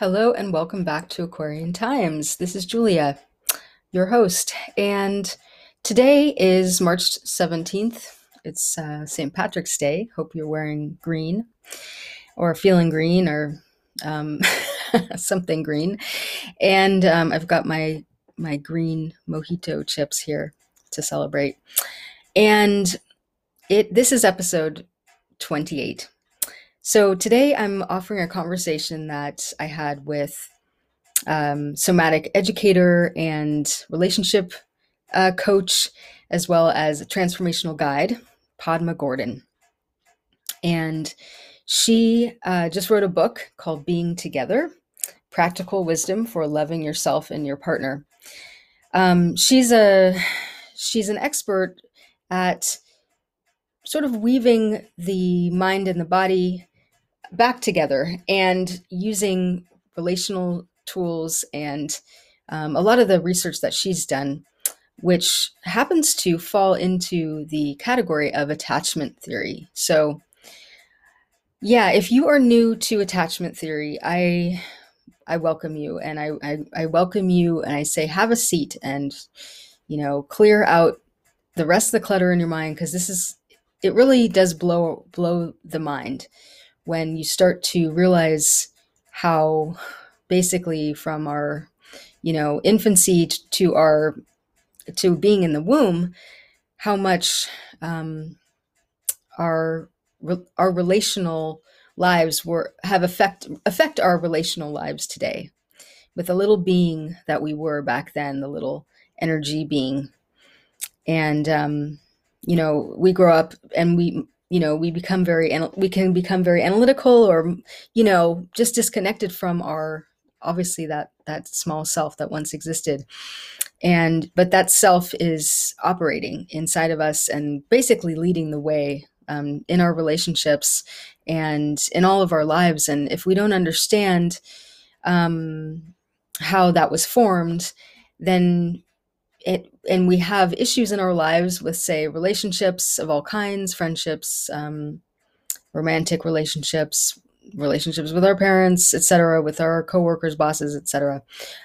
Hello and welcome back to Aquarian Times. This is Julia, your host, and today is March 17th. It's uh, St. Patrick's Day. Hope you're wearing green or feeling green or um, something green. And um, I've got my my green mojito chips here to celebrate. And it this is episode 28 so today I'm offering a conversation that I had with um, somatic educator and relationship uh, coach, as well as transformational guide, Padma Gordon. And she uh, just wrote a book called Being Together Practical Wisdom for Loving Yourself and Your Partner. Um, she's a she's an expert at sort of weaving the mind and the body back together and using relational tools and um, a lot of the research that she's done, which happens to fall into the category of attachment theory. So, yeah, if you are new to attachment theory, I I welcome you, and I, I, I welcome you, and I say have a seat and you know clear out the rest of the clutter in your mind because this is it really does blow blow the mind when you start to realize how basically from our you know infancy to our to being in the womb how much um, our our relational lives were have affect affect our relational lives today with the little being that we were back then the little energy being. And um, you know we grow up and we you know we become very we can become very analytical or you know just disconnected from our obviously that that small self that once existed. And but that self is operating inside of us and basically leading the way um, in our relationships and in all of our lives. And if we don't understand um, how that was formed then it and we have issues in our lives with say relationships of all kinds friendships um, romantic relationships relationships with our parents etc with our coworkers bosses etc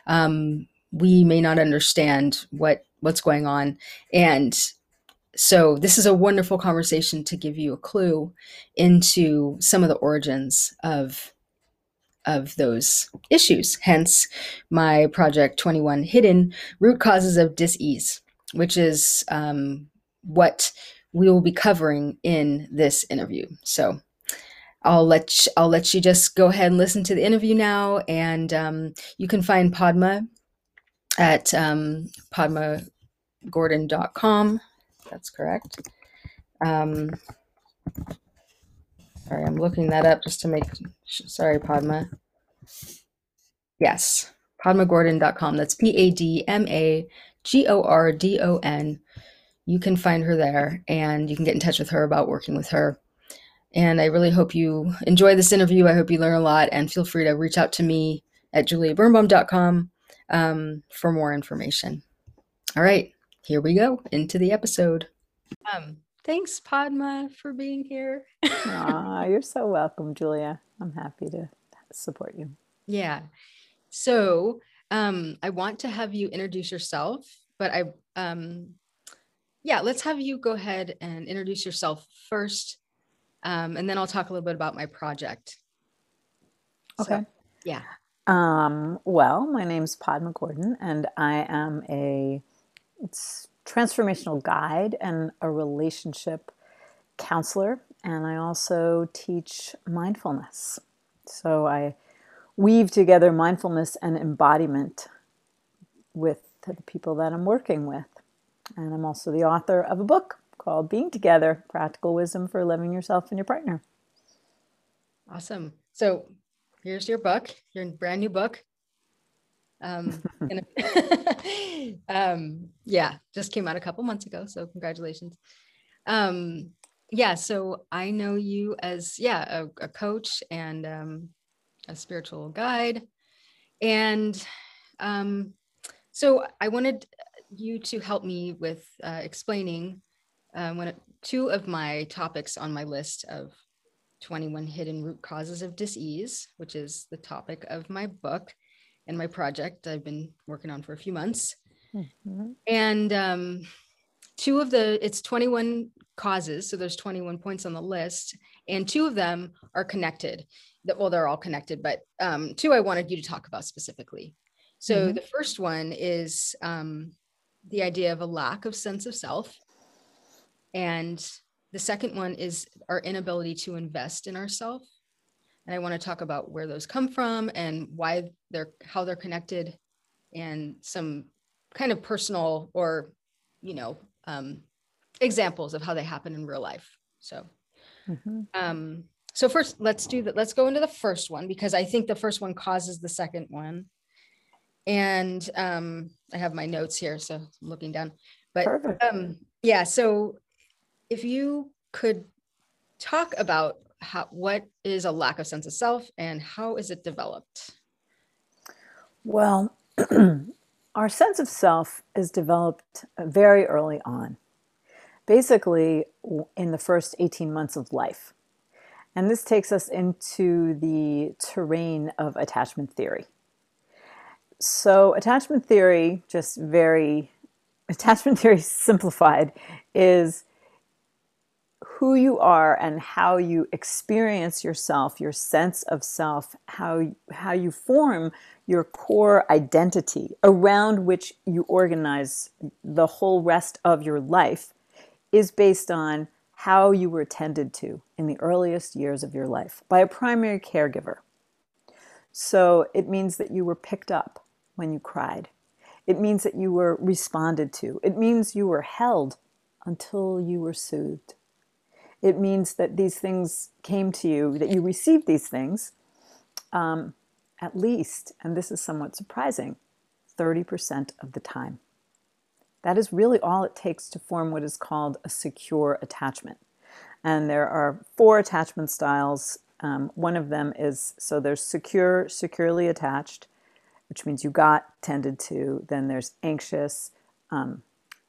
um, we may not understand what what's going on. And so this is a wonderful conversation to give you a clue into some of the origins of of those issues. Hence, my project 21 Hidden Root Causes of Disease, which is um, what we will be covering in this interview. So, I'll let you, I'll let you just go ahead and listen to the interview now, and um, you can find Padma at um, padmagordon.com. That's correct. Um, Sorry, I'm looking that up just to make. Sorry, Padma. Yes, padmagordon.com. That's P A D M A G O R D O N. You can find her there and you can get in touch with her about working with her. And I really hope you enjoy this interview. I hope you learn a lot and feel free to reach out to me at juliabirnbaum.com um, for more information. All right, here we go into the episode. Um, Thanks, Padma, for being here. Aw, you're so welcome, Julia. I'm happy to support you. Yeah. So um, I want to have you introduce yourself, but I, um, yeah, let's have you go ahead and introduce yourself first, um, and then I'll talk a little bit about my project. Okay. So, yeah. Um, well, my name's Padma Gordon, and I am a it's transformational guide and a relationship counselor. And I also teach mindfulness. So I weave together mindfulness and embodiment with the people that I'm working with. And I'm also the author of a book called Being Together Practical Wisdom for Loving Yourself and Your Partner. Awesome. So here's your book, your brand new book. Um, um, yeah, just came out a couple months ago. So congratulations. Um, yeah, so I know you as yeah a, a coach and um, a spiritual guide, and um, so I wanted you to help me with uh, explaining uh, one two of my topics on my list of 21 Hidden Root Causes of Disease, which is the topic of my book and my project I've been working on for a few months. Mm-hmm. And um, two of the, it's 21 causes. So there's 21 points on the list, and two of them are connected. That well, they're all connected, but um, two I wanted you to talk about specifically. So mm-hmm. the first one is um, the idea of a lack of sense of self. And the second one is our inability to invest in ourselves. And I want to talk about where those come from and why they're how they're connected and some kind of personal or, you know, um, examples of how they happen in real life. So, mm-hmm. um, so first, let's do that. Let's go into the first one because I think the first one causes the second one. And um, I have my notes here, so I'm looking down. But um, yeah, so if you could talk about how, what is a lack of sense of self and how is it developed? Well, our sense of self is developed very early on basically in the first 18 months of life. And this takes us into the terrain of attachment theory. So, attachment theory, just very, attachment theory simplified, is who you are and how you experience yourself, your sense of self, how, how you form your core identity around which you organize the whole rest of your life is based on how you were tended to in the earliest years of your life by a primary caregiver. So it means that you were picked up when you cried. It means that you were responded to. It means you were held until you were soothed. It means that these things came to you, that you received these things um, at least, and this is somewhat surprising, 30% of the time. That is really all it takes to form what is called a secure attachment. And there are four attachment styles. Um, one of them is so there's secure, securely attached, which means you got tended to. Then there's anxious, um,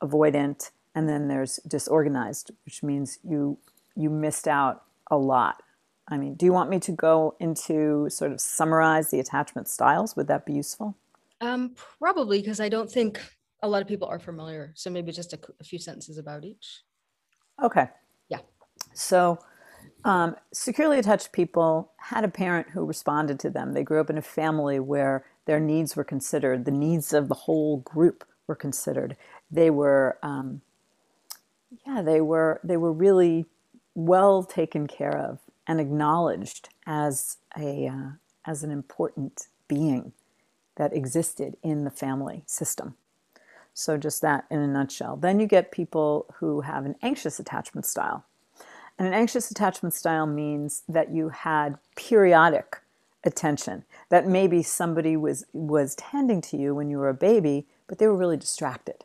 avoidant, and then there's disorganized, which means you you missed out a lot. I mean, do you want me to go into sort of summarize the attachment styles? Would that be useful? Um, probably because I don't think a lot of people are familiar. So maybe just a, a few sentences about each. Okay. Yeah. So, um, securely attached people had a parent who responded to them. They grew up in a family where their needs were considered, the needs of the whole group were considered. They were, um, yeah, they were they were really well taken care of and acknowledged as a uh, as an important being that existed in the family system. So, just that in a nutshell. Then you get people who have an anxious attachment style. And an anxious attachment style means that you had periodic attention, that maybe somebody was, was tending to you when you were a baby, but they were really distracted.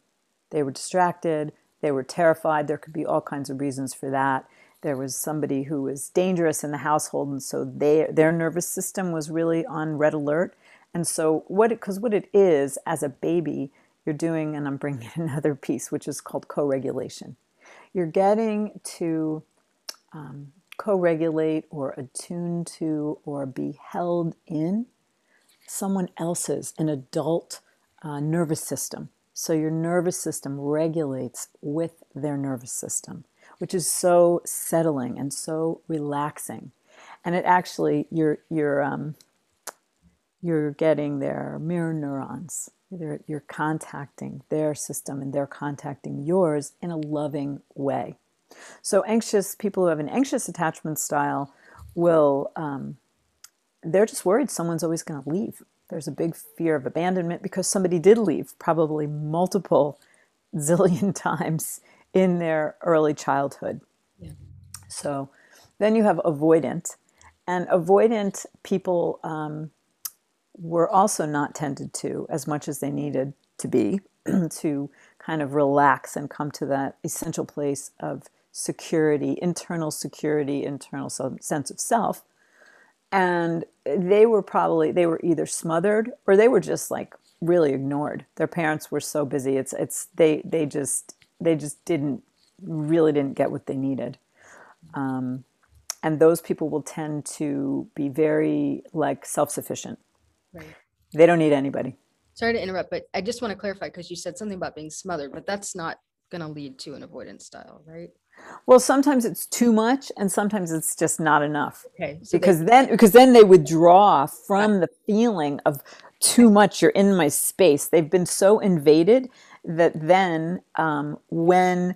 They were distracted, they were terrified. There could be all kinds of reasons for that. There was somebody who was dangerous in the household, and so they, their nervous system was really on red alert. And so, what because what it is as a baby you're doing, and I'm bringing another piece, which is called co regulation. You're getting to um, co regulate or attune to or be held in someone else's, an adult uh, nervous system. So your nervous system regulates with their nervous system, which is so settling and so relaxing. And it actually, you're, you're, um, you're getting their mirror neurons you're, you're contacting their system and they're contacting yours in a loving way. So, anxious people who have an anxious attachment style will, um, they're just worried someone's always going to leave. There's a big fear of abandonment because somebody did leave, probably multiple zillion times in their early childhood. Yeah. So, then you have avoidant. And avoidant people, um, were also not tended to as much as they needed to be to kind of relax and come to that essential place of security, internal security, internal sense of self. And they were probably they were either smothered or they were just like really ignored. Their parents were so busy. It's it's they they just they just didn't really didn't get what they needed. Um, and those people will tend to be very like self-sufficient Right. they don't need anybody Sorry to interrupt, but I just want to clarify because you said something about being smothered, but that's not going to lead to an avoidance style, right? well sometimes it's too much and sometimes it's just not enough Okay. So they- because then because then they withdraw from the feeling of too much you're in my space they've been so invaded that then um, when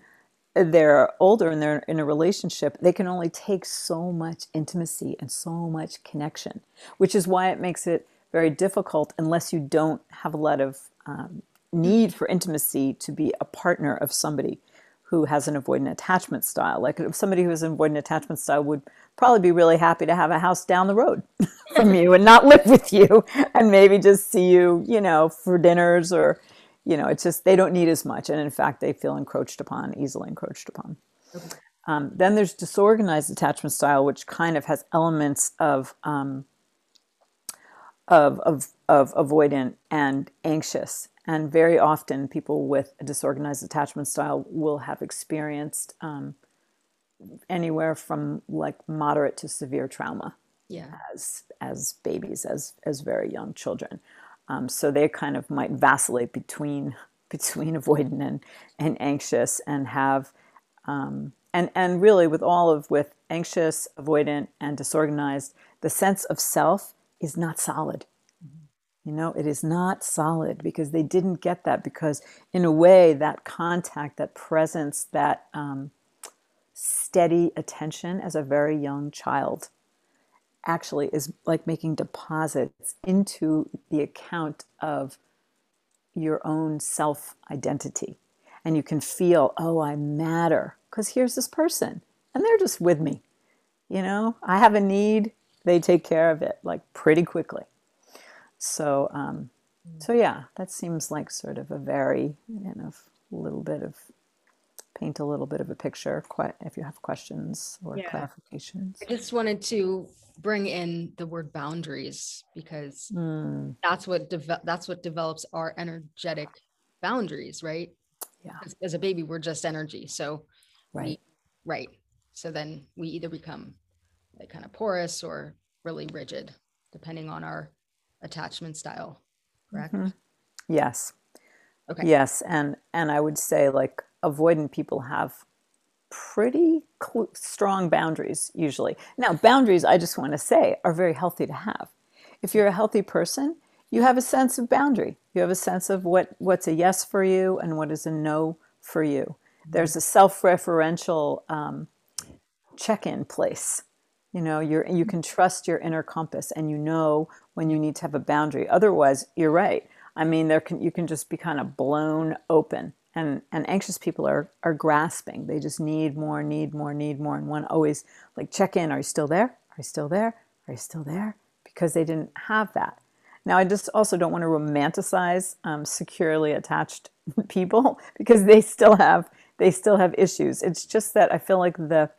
they're older and they're in a relationship they can only take so much intimacy and so much connection which is why it makes it very difficult unless you don't have a lot of um, need for intimacy to be a partner of somebody who has an avoidant attachment style. Like somebody who has an avoidant attachment style would probably be really happy to have a house down the road from you and not live with you and maybe just see you, you know, for dinners or, you know, it's just they don't need as much. And in fact, they feel encroached upon, easily encroached upon. Um, then there's disorganized attachment style, which kind of has elements of um, of, of, of avoidant and anxious. And very often, people with a disorganized attachment style will have experienced um, anywhere from like moderate to severe trauma yeah. as as babies, as as very young children. Um, so they kind of might vacillate between between avoidant and, and anxious, and have um, and and really with all of with anxious, avoidant, and disorganized, the sense of self is not solid. You know, it is not solid because they didn't get that because in a way that contact, that presence, that um, steady attention as a very young child actually is like making deposits into the account of your own self identity. And you can feel, oh, I matter because here's this person and they're just with me. You know, I have a need, they take care of it like pretty quickly. So, um, so yeah, that seems like sort of a very, you know, little bit of paint a little bit of a picture. If you have questions or Yeah. clarifications. I just wanted to bring in the word boundaries because Mm, that's what deve- that's what develops our energetic boundaries, right? Yeah. As, as a baby, we're just energy. So right. right. So then we either become like kind of porous or really rigid, depending on our attachment style. Correct. Mhm. Yes. Okay. Yes, and and I would say like avoidant people have pretty cl- strong boundaries usually. Now, boundaries I just want to say are very healthy to have. If you're a healthy person, you have a sense of boundary. You have a sense of what what's a yes for you and what is a no for you. There's a self-referential um, check-in place. You know, you're you can trust your inner compass, and you know when you need to have a boundary. Otherwise, you're right. I mean, there can you can just be kind of blown open, and and anxious people are are grasping. They just need more, need more, need more, and one always like check in. Are you still there? Are you still there? Are you still there? Because they didn't have that. Now, I just also don't want to romanticize um, securely attached people because they still have they still have issues. It's just that I feel like the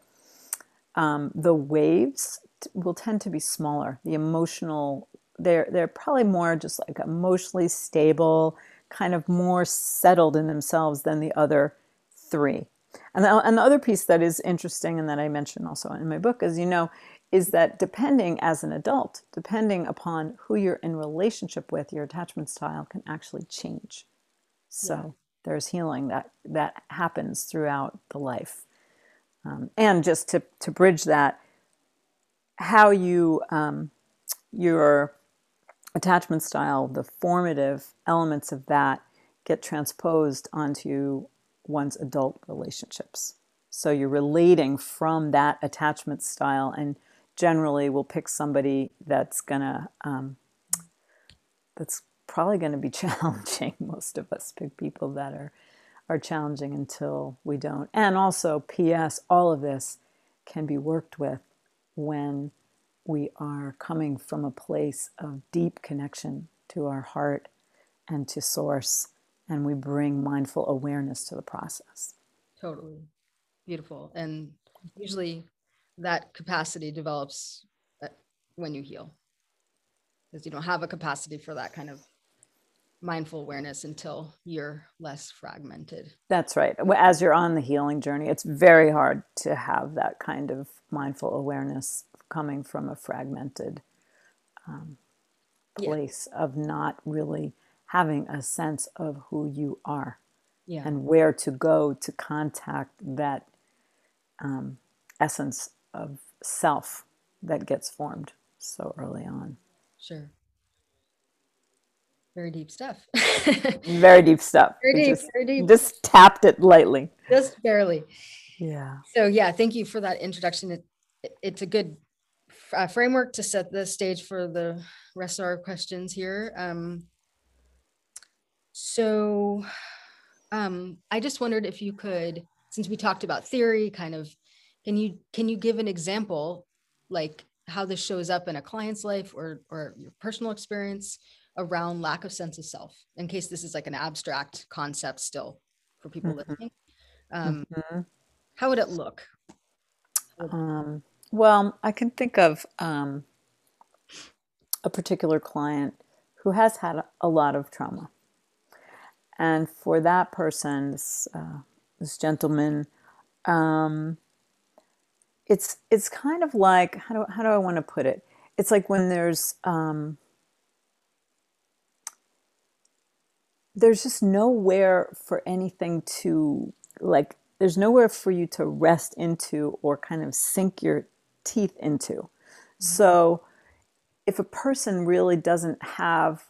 um, the waves t- will tend to be smaller. The emotional they're they're probably more just like emotionally stable, kind of more settled in themselves than the other three. And the, and the other piece that is interesting and that I mention also in my book is you know is that depending as an adult, depending upon who you're in relationship with, your attachment style can actually change. So Yeah. there's healing that that happens throughout the life. Um, and just to, to bridge that, how you um, your attachment style, the formative elements of that get transposed onto one's adult relationships. So you're relating from that attachment style, and generally we'll pick somebody that's gonna um, that's probably going to be challenging. Most of us pick people that are are challenging until we don't. And also, P.S. All of this can be worked with when we are coming from a place of deep connection to our heart and to source, and we bring mindful awareness to the process. Totally. Beautiful. And usually that capacity develops uh, when you heal because you don't have a capacity for that kind of mindful awareness until you're less fragmented. That's right. As you're on the healing journey, it's very hard to have that kind of mindful awareness coming from a fragmented um, place yeah. of not really having a sense of who you are yeah. and where to go to contact that um, essence of self that gets formed so early on. Sure. Very deep stuff. very deep stuff. Very deep, just, very deep. Just tapped it lightly. Just barely. Yeah. So yeah, thank you for that introduction. It, it, it's a good uh, framework to set the stage for the rest of our questions here. Um, so um, I just wondered if you could, since we talked about theory, kind of, can you can you give an example, like how this shows up in a client's life or or your personal experience around lack of sense of self, in case this is like an abstract concept still for people mm-hmm. listening. Um, mm-hmm. How would it look? Um, well, I can think of um, a particular client who has had a lot of trauma. And for that person, this, uh, this gentleman, um, it's it's kind of like how do how do I want to put it? It's like when there's um, there's just nowhere for anything to like. There's nowhere for you to rest into or kind of sink your teeth into. Mm-hmm. So, if a person really doesn't have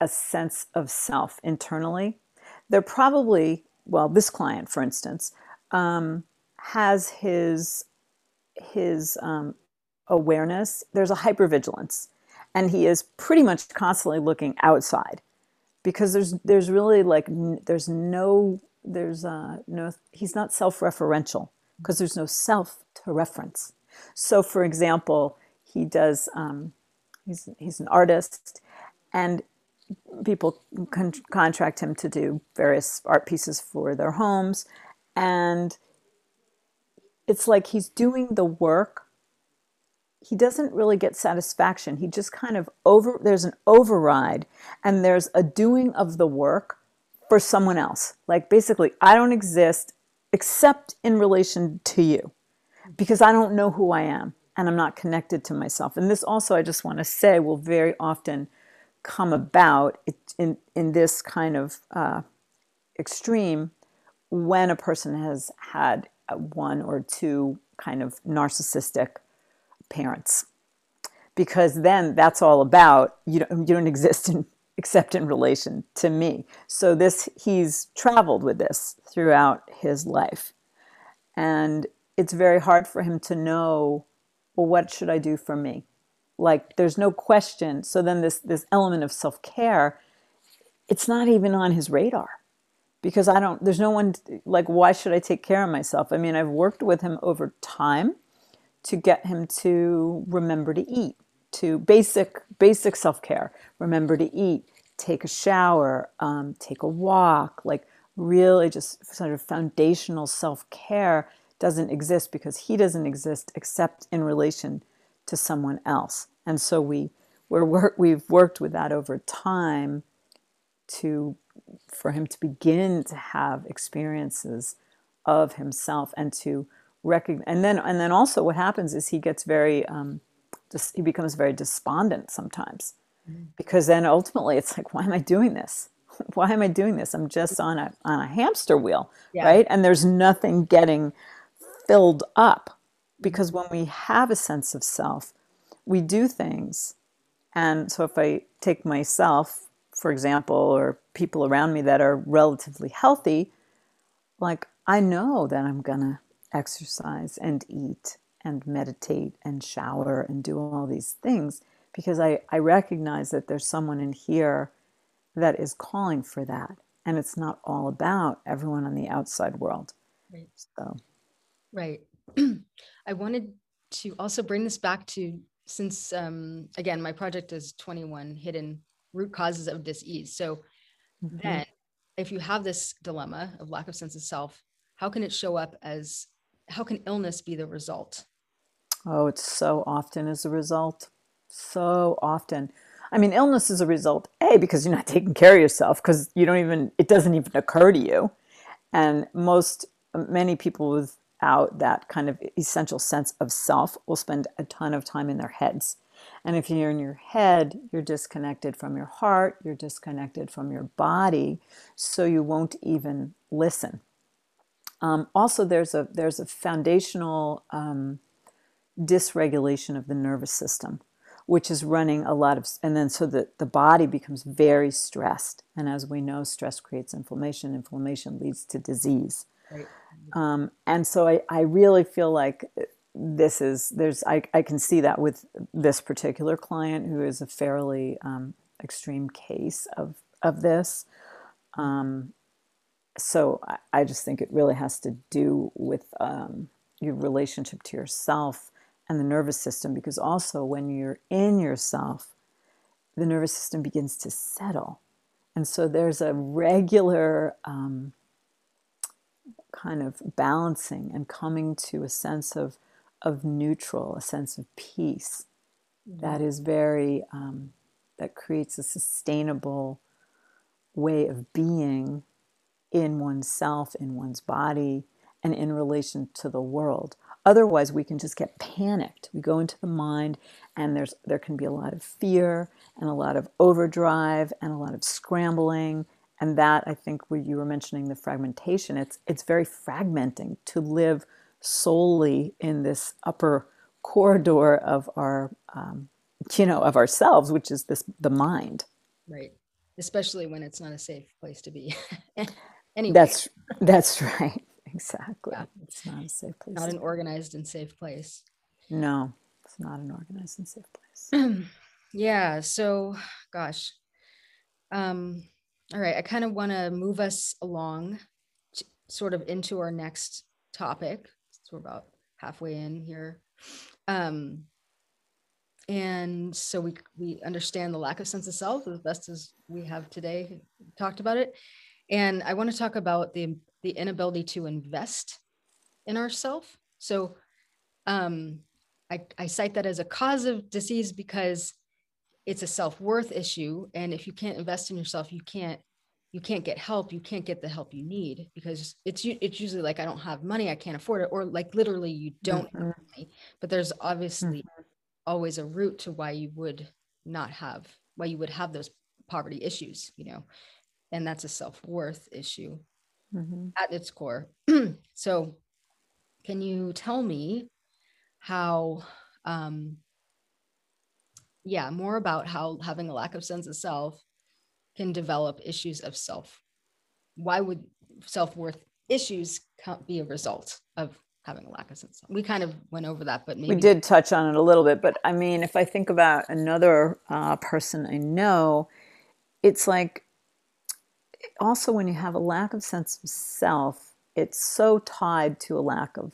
a sense of self internally, they're probably, well, this client, for instance, um, has his his um, awareness. There's a hypervigilance, and he is pretty much constantly looking outside because there's there's really like there's no there's uh, no he's not self-referential because there's no self to reference. So, for example, he does. Um, he's he's an artist, and people con- contract him to do various art pieces for their homes, and it's like he's doing the work. He doesn't really get satisfaction. He just kind of over. There's an override, and there's a doing of the work for someone else. Like basically, I don't exist except in relation to you because I don't know who I am and I'm not connected to myself. And this also, I just want to say, will very often come about in, in this kind of uh, extreme when a person has had one or two kind of narcissistic parents. Because then that's all about you don't, you don't exist in, except in relation to me. So this he's traveled with this throughout his life. And it's very hard for him to know, well, what should I do for me? Like there's no question. So then this this element of self-care, it's not even on his radar. Because I don't there's no one like why should I take care of myself? I mean, I've worked with him over time to get him to remember to eat, to basic basic self-care, remember to eat, take a shower, um, take a walk, like really just sort of foundational self-care doesn't exist because he doesn't exist except in relation to someone else. And so we we're work, we've worked with that over time to for him to begin to have experiences of himself and to recognize and then and then also what happens is he gets very um, just he becomes very despondent sometimes mm-hmm. because then ultimately it's like why am I doing this why am I doing this I'm just on a on a hamster wheel yeah. right and there's nothing getting filled up because mm-hmm. when we have a sense of self, we do things. And so if I take myself, for example, or people around me that are relatively healthy, like I know that I'm going to exercise and eat and meditate and shower and do all these things because I, I recognize that there's someone in here that is calling for that. And it's not all about everyone on the outside world. Right. So Right. I wanted to also bring this back to since um, again my project is 21 hidden root causes of disease. So mm-hmm. then if you have this dilemma of lack of sense of self, how can it show up as how can illness be the result? Oh, it's so often as a result. So often. I mean, illness is a result, A, because you're not taking care of yourself, because you don't even, it doesn't even occur to you. And most, many people without that kind of essential sense of self will spend a ton of time in their heads. And if you're in your head, you're disconnected from your heart, you're disconnected from your body, so you won't even listen. Um, also, there's a there's a foundational um, dysregulation of the nervous system, which is running a lot of, and then so that the body becomes very stressed. And as we know, stress creates inflammation. Inflammation leads to disease. Right. Um, and so I, I really feel like this is there's I, I can see that with this particular client who is a fairly um, extreme case of of this. Um, so I, I, just think it really has to do with um, your relationship to yourself and the nervous system because also when you're in yourself, the nervous system begins to settle. And so there's a regular um, kind of balancing and coming to a sense of, of neutral, a sense of peace that is very, um, that creates a sustainable way of being in oneself, in one's body, and in relation to the world. Otherwise, we can just get panicked. We go into the mind, and there's there can be a lot of fear and a lot of overdrive and a lot of scrambling. And that I think, when you were mentioning the fragmentation, it's it's very fragmenting to live solely in this upper corridor of our, um, you know, of ourselves, which is this the mind. Right. Especially when it's not a safe place to be. anyway. That's that's right exactly. Yeah. It's not a safe place. Not an organized and safe place. No, it's not an organized and safe place. yeah. So, gosh. Um, all right. I kind of want to move us along sort of into our next topic. So we're about halfway in here. Um, and so we we understand the lack of sense of self as best as we have today talked about it and i want to talk about the the inability to invest in ourself. So um, I, I cite that as a cause of disease because it's a self-worth issue. And if you can't invest in yourself, you can't you can't get help you can't get the help you need because it's it's usually like i don't have money i can't afford it or like literally you don't mm-hmm. have money but there's obviously mm-hmm. always a root to why you would not have why you would have those poverty issues you know and that's a self-worth issue mm-hmm. at its core. so, can you tell me how, um, yeah, more about how having a lack of sense of self can develop issues of self? Why would self worth issues be a result of having a lack of sense. Of We kind of went over that, but maybe we did touch on it a little bit. But I mean, if I think about another uh, person I know, it's like also when you have a lack of sense of self, it's so tied to a lack of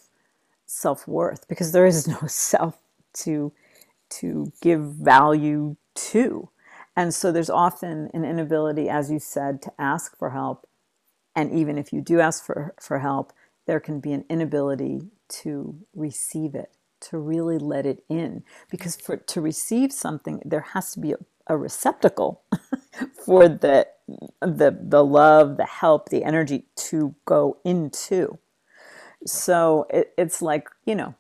self-worth because there is no self to to give value to. And so there's often an inability, as you said, to ask for help. And even if you do ask for, for help, there can be an inability to receive it, to really let it in. Because for to receive something, there has to be a, a receptacle for the the the love, the help, the energy to go into. So it, it's like you know,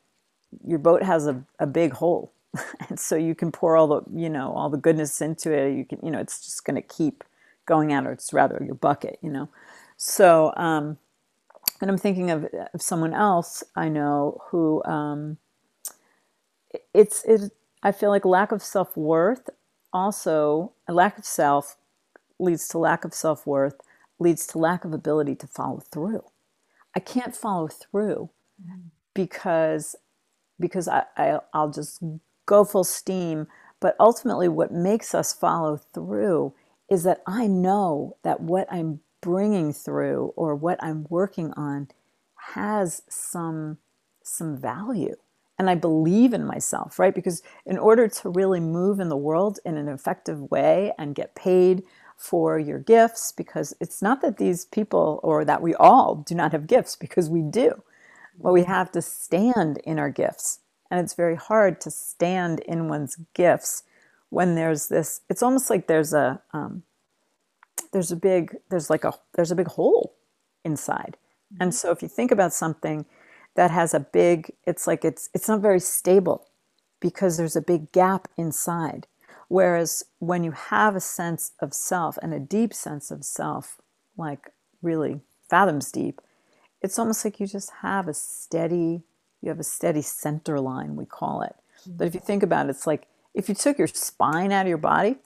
your boat has a, a big hole, and so you can pour all the you know all the goodness into it. You can you know it's just going to keep going out, or it's rather your bucket, you know. So um, and I'm thinking of, of someone else I know who um, it's it. I feel like lack of self worth, also a lack of self leads to lack of self worth, leads to lack of ability to follow through. I can't follow through mm-hmm. because because I, I I'll just go full steam. But ultimately, what makes us follow through is that I know that what I'm bringing through or what I'm working on has some some value and I believe in myself, right? Because in order to really move in the world in an effective way and get paid for your gifts because it's not that these people or that we all do not have gifts because we do, but we mm-hmm. have to stand in our gifts. And it's very hard to stand in one's gifts when there's this it's almost like there's a um, there's a big there's like a there's a big hole inside mm-hmm. and so if you think about something that has a big it's like it's it's not very stable because there's a big gap inside whereas when you have a sense of self and a deep sense of self like really fathoms deep it's almost like you just have a steady you have a steady center line we call it. Mm-hmm. but if you think about it it's like if you took your spine out of your body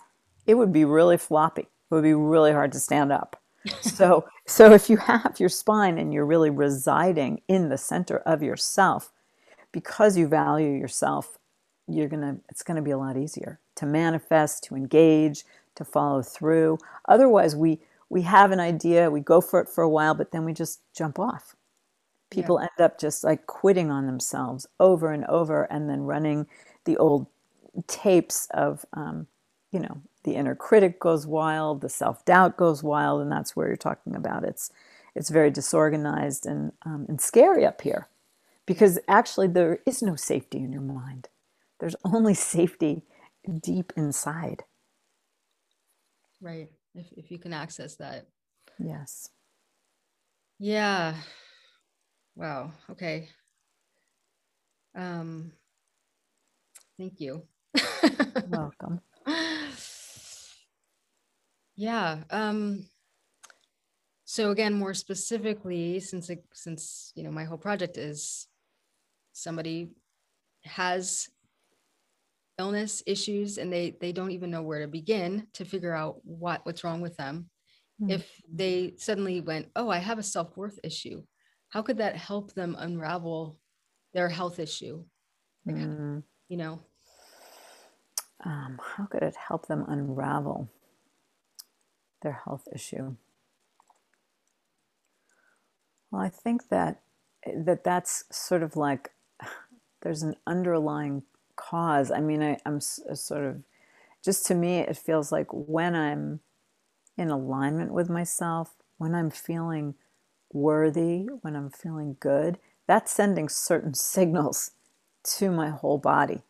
it would be really floppy. It would be really hard to stand up. So so if you have your spine and you're really residing in the center of yourself because you value yourself you're gonna it's gonna be a lot easier to manifest to engage to follow through. Otherwise we we have an idea we go for it for a while but then we just jump off people yeah. end up just like quitting on themselves over and over and then running the old tapes of um, you know the inner critic goes wild, the self doubt goes wild, and that's where you're talking about. It's it's very disorganized and um, and scary up here, because actually there is no safety in your mind. There's only safety deep inside. Right. If if you can access that. Yes. Yeah. Wow. Okay. Um. Thank you. Welcome. Yeah. Um, so again, more specifically, since it, since you know my whole project is somebody has illness issues and they they don't even know where to begin to figure out what what's wrong with them. Mm-hmm. If they suddenly went, oh, I have a self worth issue, how could that help them unravel their health issue? Like, mm. You know. Um, how could it help them unravel? their health issue? Well, I think that that that's sort of like there's an underlying cause. I mean, I, I'm sort of just to me, it feels like when I'm in alignment with myself, when I'm feeling worthy, when I'm feeling good, that's sending certain signals to my whole body.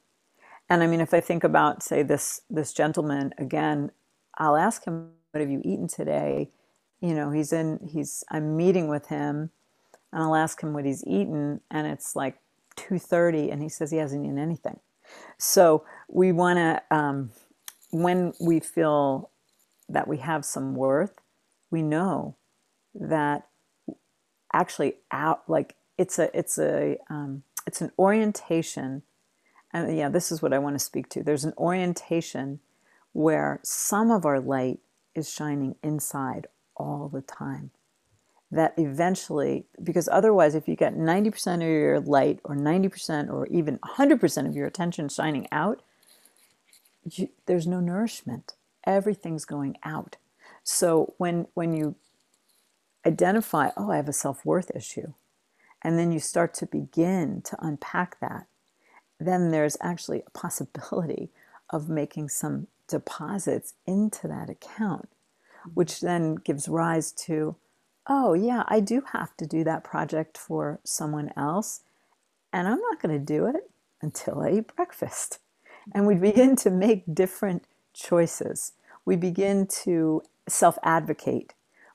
And I mean, if I think about, say, this this gentleman again, I'll ask him what have you eaten today? You know, he's in, he's, I'm meeting with him and I'll ask him what he's eaten and it's like 2.30 and he says he hasn't eaten anything. So we want to, um, when we feel that we have some worth, we know that actually out like it's a it's a um, it's an orientation and yeah this is what i want to speak to there's an orientation where some of our light is shining inside all the time. That eventually, because otherwise, if you get 90% of your light or 90% or even 100% of your attention shining out, you, there's no nourishment. Everything's going out. So when, when you identify, oh, I have a self worth issue, and then you start to begin to unpack that, then there's actually a possibility of making some deposits into that account, which then gives rise to, oh, yeah, I do have to do that project for someone else. And I'm not going to do it until I eat breakfast. And we begin to make different choices. We begin to self advocate.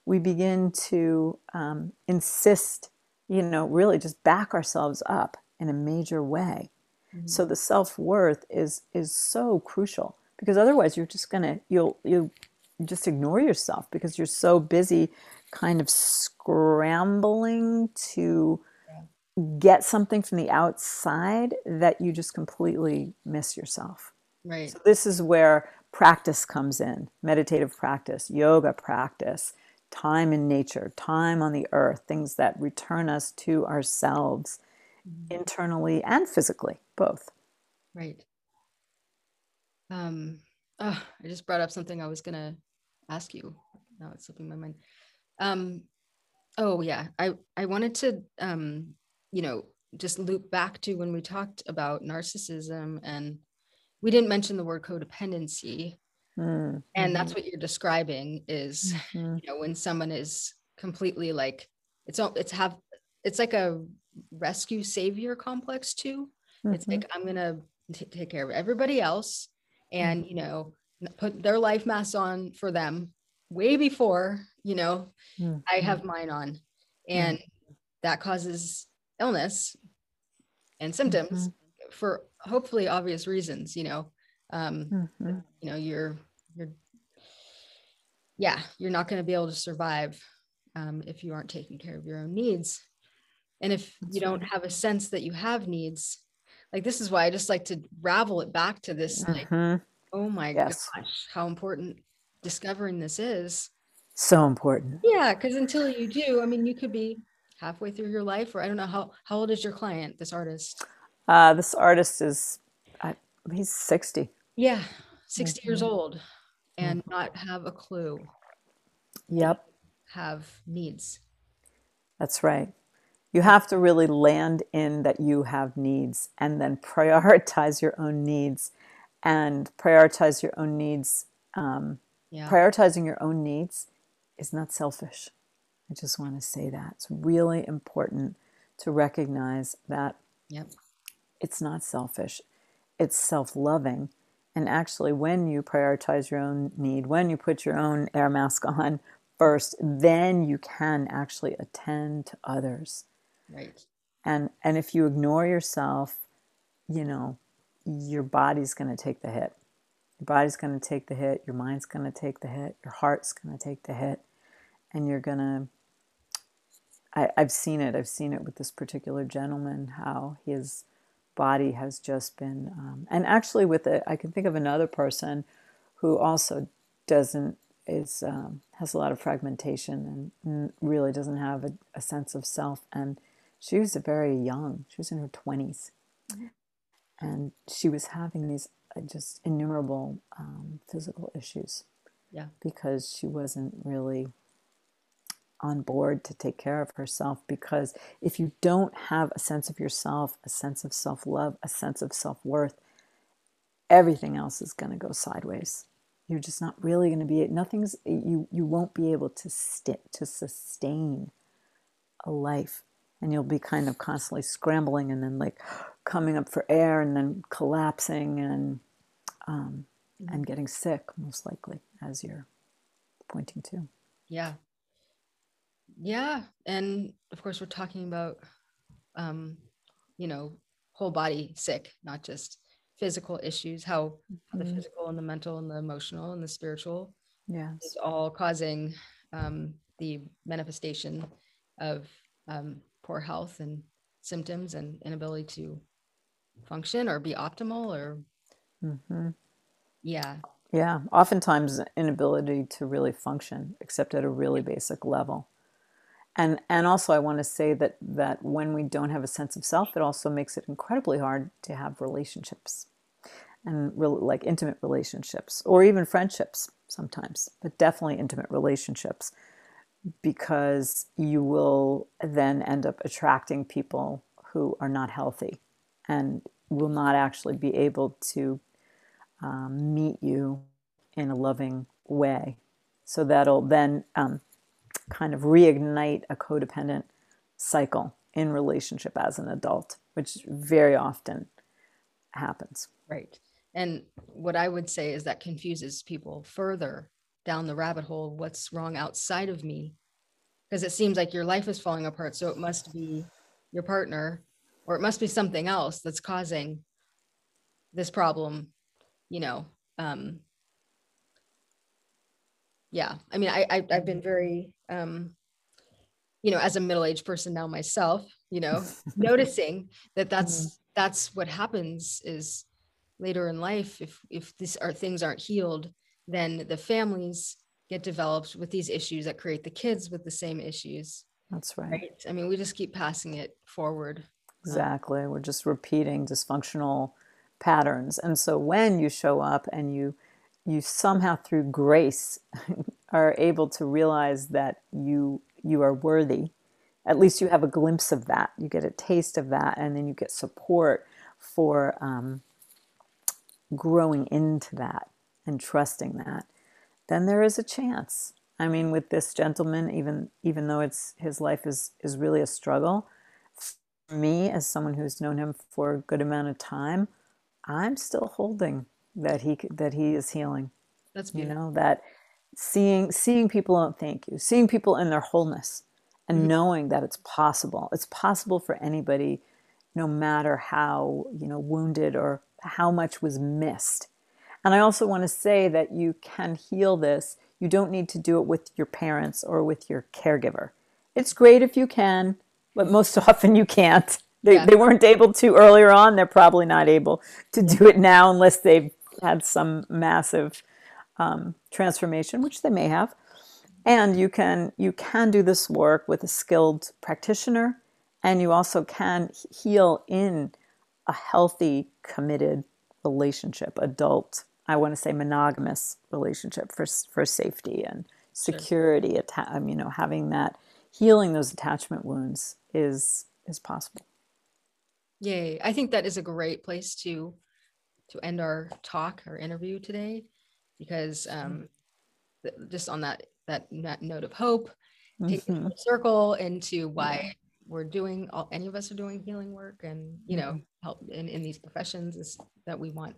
We begin to um, insist, you know, really just back ourselves up in a major way. Mm-hmm. So the self worth is is so crucial because otherwise you're just gonna you'll you just ignore yourself because you're so busy kind of scrambling to get something from the outside that you just completely miss yourself. Right. So this is where practice comes in, meditative practice, yoga practice, time in nature, time on the earth, things that return us to ourselves mm-hmm. internally and physically, both. Right. Um, oh, I just brought up something I was gonna ask you. Now it's slipping my mind. Um, oh yeah, I I wanted to um, you know just loop back to when we talked about narcissism and we didn't mention the word codependency. Mm-hmm. And that's what you're describing is mm-hmm. you know when someone is completely like it's it's have it's like a rescue savior complex too. Mm-hmm. It's like I'm gonna t- take care of everybody else and you know put their life masks on for them way before you know Mm-hmm. i have mine on and that causes illness and symptoms for hopefully obvious reasons you know um you know you're you're yeah you're not going to be able to survive um, if you aren't taking care of your own needs and if That's you don't right. have a sense that you have needs like this is why i just like to ravel it back to this like Mhm. oh my Yes. gosh how important discovering this is So important. yeah because until you do i mean you could be halfway through your life or i don't know how how old is your client this artist Uh, this artist is, I, he's 60. yeah 60 years Mhm. old and not have a clue Yep. have needs That's right. You have to really land in that you have needs and then prioritize your own needs and prioritize your own needs. Um, yeah prioritizing your own needs is not selfish. I just want to say that. It's really important to recognize that yep it's not selfish, it's self loving. And actually, when you prioritize your own need, when you put your own air mask on first, then you can actually attend to others. right And, and if you ignore yourself, you know, your body's going to take the hit. Your body's going to take the hit. Your mind's going to take the hit. Your heart's going to take the hit. And you're going to, I, I've seen it. I've seen it with this particular gentleman, how his body has just been, um, and actually with it, I can think of another person who also doesn't, is, um, has a lot of fragmentation and really doesn't have a, a sense of self. And she was very young. She was in her 20s. And she was having these uh, just innumerable um, physical issues yeah because she wasn't really on board to take care of herself. Because if you don't have a sense of yourself, a sense of self love, a sense of self worth, everything else is going to go sideways. You're just not really going to be, nothing's, you, you won't be able to stick, to sustain a life. And you'll be kind of constantly scrambling and then like coming up for air and then collapsing and, um, and getting sick, most likely, as you're pointing to. yeah yeah and of course we're talking about um you know whole body sick not just physical issues how, how the physical and the mental and the emotional and the spiritual is Yes. all causing um, the manifestation of um, poor health and symptoms and inability to function or be optimal or hmm yeah Yeah. Oftentimes, inability to really function, except at a really basic level. And and also, I want to say that that when we don't have a sense of self, it also makes it incredibly hard to have relationships, and real like intimate relationships, or even friendships sometimes, but definitely intimate relationships, because you will then end up attracting people who are not healthy, and will not actually be able to um, meet you in a loving way. So that'll then um, kind of reignite a codependent cycle in relationship as an adult, which very often happens. right and what i would say is that confuses people further down the rabbit hole what's wrong outside of me because it seems like your life is falling apart so it must be your partner or it must be something else that's causing this problem you know um yeah i mean i, I i've been very um you know as a middle-aged person now myself you know noticing that that's that's what happens is later in life if if these are things aren't healed then the families get developed with these issues that create the kids with the same issues That's right. right i mean we just keep passing it forward Exactly. We're just repeating dysfunctional patterns. And so when you show up and you you somehow through grace are able to realize that you you are worthy, at least you have a glimpse of that. You get a taste of that, and then you get support for um, growing into that and trusting that. Then there is a chance. I mean, with this gentleman, even even though it's his life is is really a struggle, me as someone who's known him for a good amount of time i'm still holding that he that he is healing. That's beautiful. You know that seeing seeing people oh, thank you, seeing people in their wholeness, and Mhm. knowing that it's possible. It's possible for anybody, no matter how you know wounded or how much was missed. And I also want to say that you can heal this. You don't need to do it with your parents or with your caregiver. It's great if you can, but most often you can't. They, Yeah. they weren't able to earlier on. They're probably not able to do it now unless they've had some massive um, transformation, which they may have. And you can you can do this work with a skilled practitioner, and you also can heal in a healthy, committed relationship, adult. I want to say monogamous relationship for for safety and Sure. security. Atta- um, you know, having that healing those attachment wounds is is possible. Yay. I think that is a great place to to end our talk our interview today because um th- just on that that, that note of hope take Mhm. full circle into why we're doing all any of us are doing healing work and you know Mhm. help in, in these professions is that we want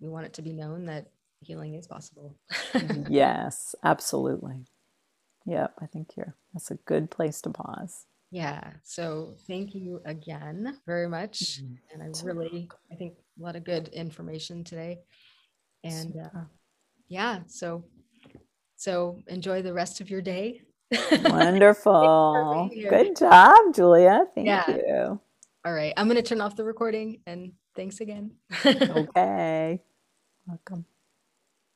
we want it to be known that healing is possible Yes, absolutely. Yep, I think you're that's a good place to pause. yeah so thank you again very much and i really i think a lot of good information today and uh. Yeah so so enjoy the rest of your day Wonderful. Good job, Julia. Thank Yeah. you. all right i'm going to turn off the recording and thanks again Okay. Welcome.